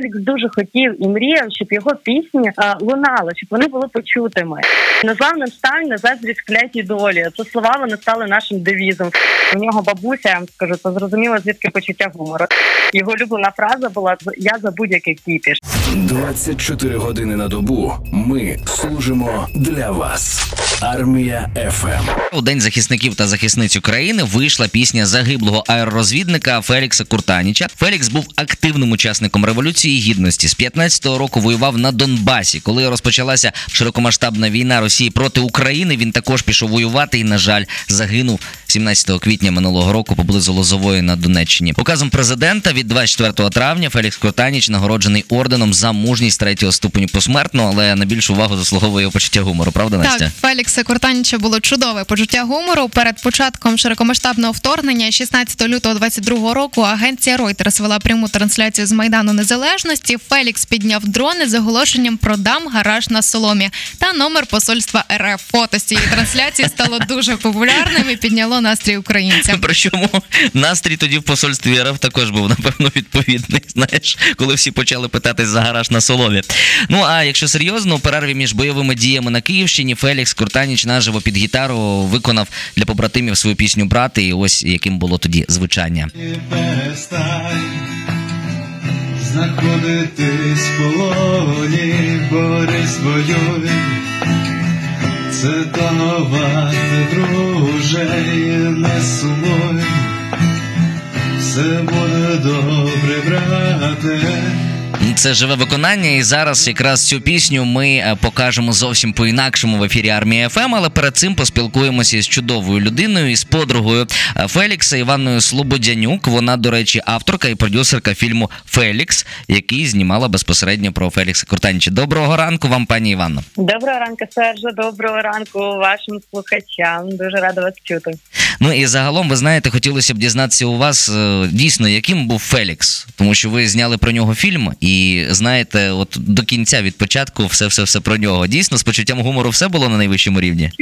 Фелікс дуже хотів і мріяв, щоб його пісні а, лунали, щоб вони були почутими. Незламним стань на заздрість кляті долі. Це слова вони стали нашим девізом. У нього бабуся я вам скажу, це зрозуміло звідки почуття гумору. Його улюблена фраза була Я за будь-який кіпіш. 24 години на добу ми служимо для вас. Армія FM. У день захисників та захисниць України вийшла пісня загиблого аеророзвідника Фелікса Куртаніча. Фелікс був активним учасником революції гідності. З 15-го року воював на Донбасі. Коли розпочалася широкомасштабна війна Росії проти України, він також пішов воювати і, на жаль, загинув 17 квітня минулого року поблизу Лозової на Донеччині. Указом президента від 24 травня Фелікс Куртаніч нагороджений орденом за мужність третього ступеню посмертно, але на більшу увагу заслуговує почуття гумору. Правда, Настя? Так, Фелікса Куртаніча було чудове почуття гумору. Перед початком широкомасштабного вторгнення, 16 лютого 22 року, агенція Reuters вела пряму трансляцію з майдану незалежності. Фелікс підняв дрони з оголошенням продам гараж на соломі та номер посольства РФ. Фото з цієї трансляції стало дуже популярним і підняло настрій українцям. Причому настрій тоді в посольстві РФ також був напевно відповідний. Знаєш, коли всі почали питати за гараж на соломі. Ну а якщо серйозно, у перерві між бойовими діями на Київщині Фелікс Куртаніч наживо під гітару виконав для побратимів свою пісню Брати. І ось яким було тоді звучання. Знаходитись в полоні, борись воюй, це тонувати, друже, і не сумуй, все буде добре, брате. Це живе виконання, і зараз якраз цю пісню ми е, покажемо зовсім по-інакшому в ефірі армії ФМ. Але перед цим поспілкуємося з чудовою людиною, із подругою е, Фелікса Іванною Слободянюк. Вона, до речі, авторка і продюсерка фільму Фелікс, який знімала безпосередньо про Фелікса Куртаніча. Доброго ранку вам, пані Іванно. Доброго ранку, Сержа. Доброго ранку вашим слухачам. Дуже рада вас чути. Ну і загалом, ви знаєте, хотілося б дізнатися у вас е, дійсно, яким був Фелікс, тому що ви зняли про нього фільм, і знаєте, от до кінця від початку все все все про нього. Дійсно, з почуттям гумору все було на найвищому рівні.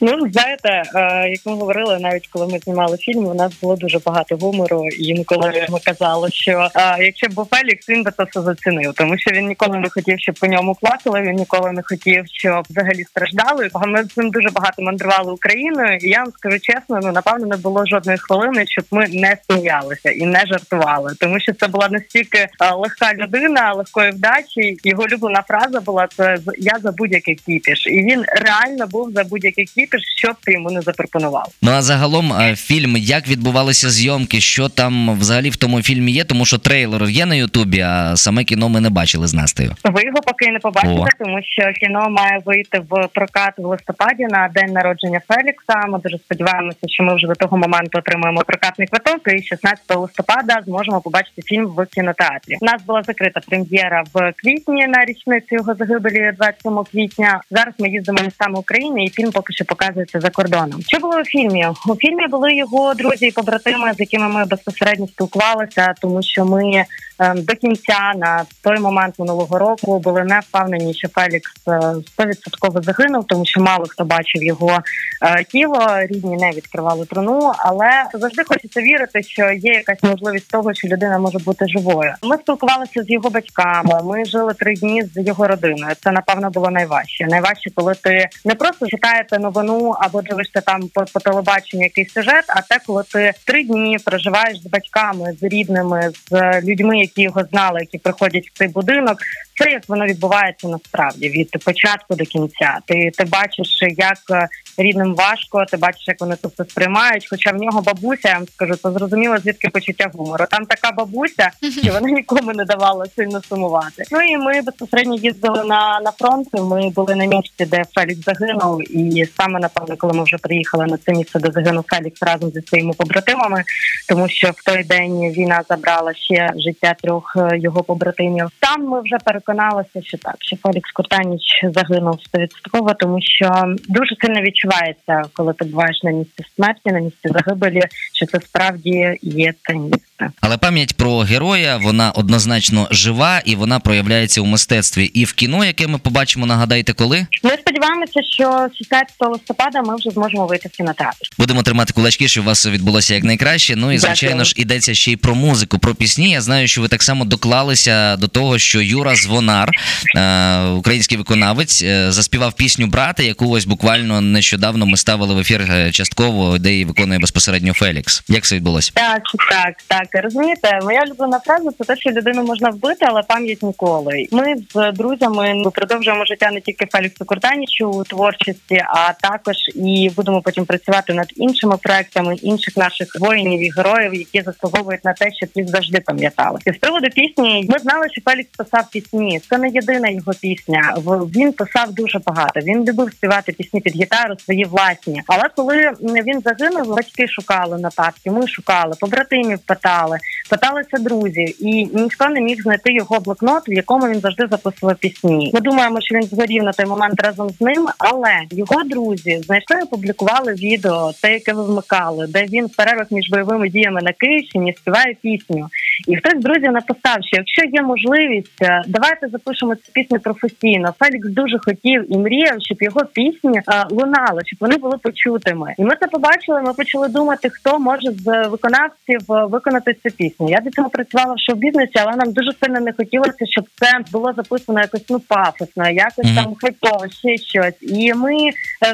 Ну знаєте, е, як ми говорили, навіть коли ми знімали фільм, у нас було дуже багато гумору, і інколи ми казали, що е, якщо б був Фелікс, він би це все зацінив, тому що він ніколи не хотів, щоб по ньому плакали. Він ніколи не хотів, щоб взагалі страждали. Ми з ним дуже багато мандрували Україною, і я вам скажу чесно, ну напевно не було жодної хвилини, щоб ми не сміялися і не жартували, тому що це була настільки е, легка людина, легкої вдачі. Його улюблена фраза була це я за будь-який кіпіш, і він реально був за будь-який кіпіш, що б ти йому не запропонував. Ну а загалом е, фільм, як відбувалися зйомки, що там взагалі в тому фільмі є, тому що трейлер є на Ютубі, а саме кіно ми не бачили з Настею. Ви його поки не побачите, О. тому що кіно має вийти в прокат в листопаді на день народження Фелікса. Ми дуже сподіваємося, що ми вже до того моменту отримаємо прокатний квиток. І 16 листопада зможемо побачити фільм в кінотеатрі. У нас була закрита прем'єра в квітні на річницю його загибелі 27 квітня. Зараз ми їздимо містами України, і фільм поки що показується за кордоном. Що було у фільмі? У фільмі були його друзі і побратими, з якими ми безпосередньо спілкувалися, тому що ми до кінця на той момент минулого року були не впевнені, що Фелікс стовідсотково загинув, тому що мало хто бачив його е, тіло. Рідні не відкривали труну, але завжди хочеться вірити, що є якась можливість того, що людина може бути живою. Ми спілкувалися з його батьками. Ми жили три дні з його родиною. Це напевно було найважче. Найважче, коли ти не просто читаєте новину або дивишся там по, по телебаченню якийсь сюжет, а те, коли ти три дні проживаєш з батьками, з рідними, з людьми, які його знали, які приходять в цей будинок. Це як воно відбувається насправді від початку до кінця. Ти, ти бачиш, як е, рідним важко, ти бачиш, як вони це все сприймають. Хоча в нього бабуся, я вам скажу, це зрозуміло, звідки почуття гумору. Там така бабуся, що вона нікому не давала сильно сумувати. Ну і ми безпосередньо їздили на, на фронт. Ми були на місці, де Фелікс загинув. І саме напевно, коли ми вже приїхали на це місце, де загинув Фелікс разом зі своїми побратимами, тому що в той день війна забрала ще життя трьох е, його побратимів. Там ми вже переконалися, що так, що Фелікс Куртаніч загинув стовідсотково, тому що дуже сильно відчувається, коли ти буваєш на місці смерті, на місці загибелі, що це справді є це розповісти. Але пам'ять про героя вона однозначно жива і вона проявляється у мистецтві. І в кіно, яке ми побачимо, нагадайте, коли Ми сподіваємося, що 16 листопада ми вже зможемо вийти в кінотеатр. будемо тримати кулачки, щоб у вас відбулося якнайкраще. Ну і звичайно Дякую. ж йдеться ще й про музику, про пісні. Я знаю, що ви так само доклалися до того, що Юра Звонар, е, український виконавець, е, заспівав пісню брата, яку ось буквально нещодавно ми ставили в ефір е, частково, де її виконує безпосередньо Фелікс. Як це відбулося? Так, так, так. Розумієте, моя улюблена фраза це те, що людину можна вбити, але пам'ять ніколи. Ми з друзями ну, продовжуємо життя не тільки Феліксу Куртанічу у творчості, а також і будемо потім працювати над іншими проектами інших наших воїнів і героїв, які заслуговують на те, щоб їх завжди пам'ятали. І з приводу пісні ми знали, що Фелікс писав пісні. Це не єдина його пісня. Він писав дуже багато. Він любив співати пісні під гітару, свої власні. Але коли він загинув, батьки шукали нотатки, ми шукали, побратимів питали, питалися друзі, і ніхто не міг знайти його блокнот, в якому він завжди записував пісні. Ми думаємо, що він згорів на той момент разом з ним, але його друзі знайшли і опублікували відео, те, яке ви вмикали, де він в перервах між бойовими діями на Київщині співає пісню. І хтось з друзів написав, що якщо є можливість, е, давайте запишемо цю пісню професійно. Фелікс дуже хотів і мріяв, щоб його пісні е, лунали, щоб вони були почутими. І ми це побачили. Ми почали думати, хто може з виконавців е, виконати цю пісню. Я до цього працювала в шоу-бізнесі, але нам дуже сильно не хотілося, щоб це було записано якось ну пафосно, якось Мгм. там хайпово, ще щось. І ми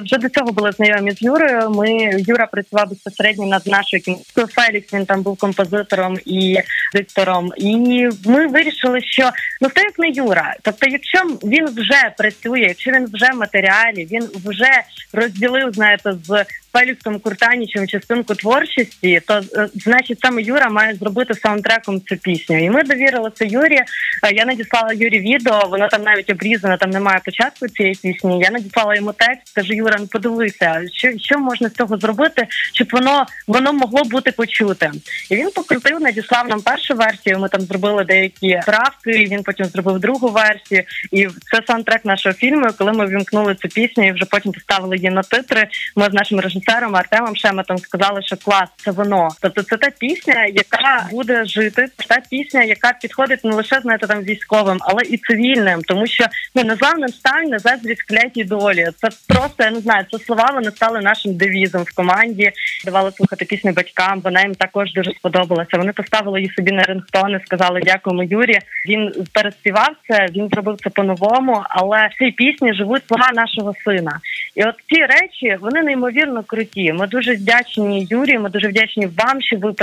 вже до цього були знайомі з Юрою. Ми Юра працював безпосередньо над нашою кінцю. Фелікс він там був композитором і диктором. І ми вирішили, що ну хто як не Юра. Тобто, якщо він вже працює, якщо він вже в матеріалі, він вже розділив, знаєте, з Феліксом Куртанічем частинку творчості, то е, значить саме Юра має зробити саундтреком цю пісню. І ми довірили це Юрі. Е, Я надіслала Юрі відео, воно там навіть обрізане, там немає початку цієї пісні. Я надіслала йому текст, кажу, Юра, ну подивися, що, що можна з цього зробити, щоб воно воно могло бути почутим. І він покрутив, надіслав нам першу версію. Ми там зробили деякі правки. і Він потім зробив другу версію. І це саундтрек нашого фільму. Коли ми вімкнули цю пісню, і вже потім поставили її на титри. Ми з нашим режисером Артемом Шеметом сказали, що клас, це воно. Тобто, це та пісня, яка буде жити, та пісня, яка підходить не лише знаєте, там військовим, але і цивільним, тому що ну незламним стань не заздрість клятій долі. Це просто я не знаю. Це слова вони стали нашим девізом в команді. Давали слухати пісню батькам. Вона їм також дуже сподобалася. Вони поставили її собі на рингтони, сказали дякуємо Юрі. Він переспівав це. Він зробив це по-новому. Але в пісні живуть слова нашого сина. І от ці речі вони неймовірно круті. Ми дуже вдячні Юрі. Ми дуже вдячні вам, що ви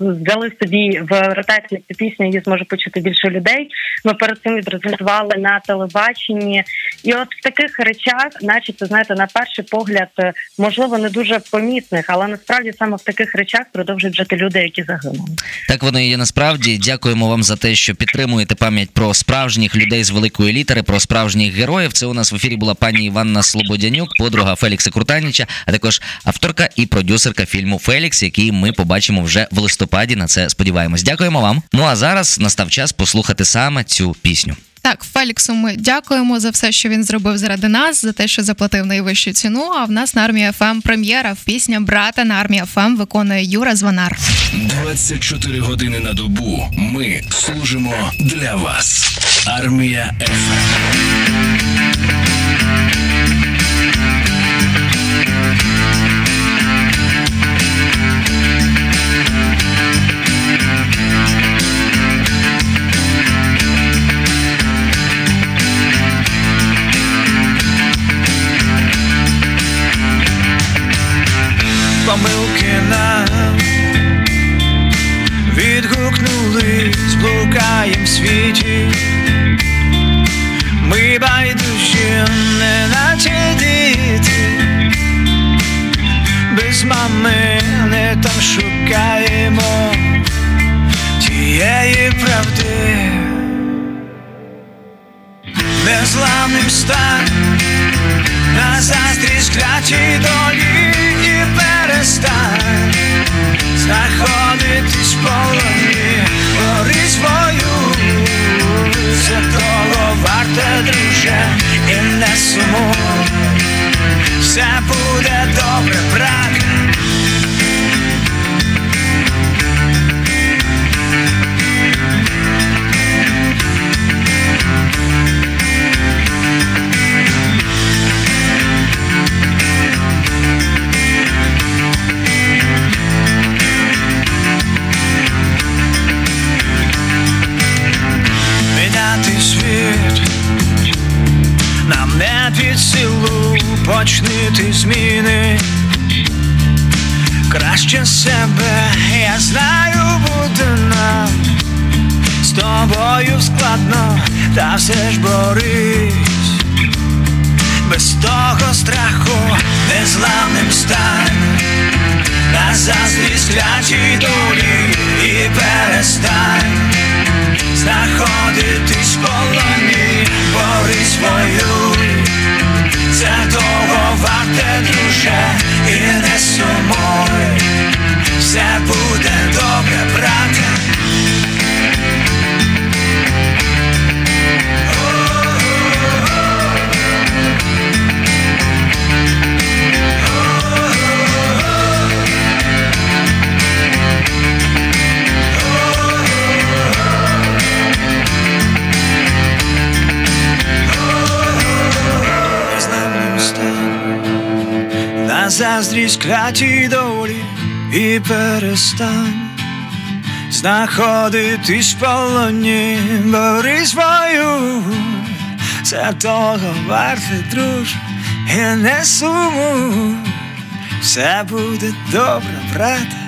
взяли собі в ротацію цю пісню. Її зможе почути більше людей. Ми перед цим відрезонували на телебаченні. І от в таких речах, начебто, знаєте, на перший погляд, е, можливо, не дуже помітних, але насправді саме в таких речах продовжують жити люди, які загинули. Так воно і є насправді. Дякуємо вам за те, що підтримуєте пам'ять про справжніх людей з великої літери, про справжніх героїв. Це у нас в ефірі була пані Іванна Слободянюк, подруга Фелікса Куртаніча, а також авторка і продюсерка фільму Фелікс, який ми побачимо вже в листопаді. На це сподіваємось. Дякуємо вам. Ну а зараз настав час послухати саме цю пісню. Так, Феліксу, ми дякуємо за все, що він зробив заради нас, за те, що заплатив найвищу ціну. А в нас на армії FM прем'єра пісня брата на армії FM виконує Юра Звонар. 24 години на добу ми служимо для вас. Армія ФМ. Шукаємо тієї правди, незламним стань на заздрість клятій долі і перестань. Знаходитись в полоні, бори свою, за не силу почнити зміни. Краще себе, я знаю, буде нам. З тобою складно, та все ж борись. Без того страху незламним стань на заздрість клятій незламним на заздрість клятій долі і перестань знаходитись в полоні, бори свою, це того варте, друж, і не сумуй, все буде добре, брате.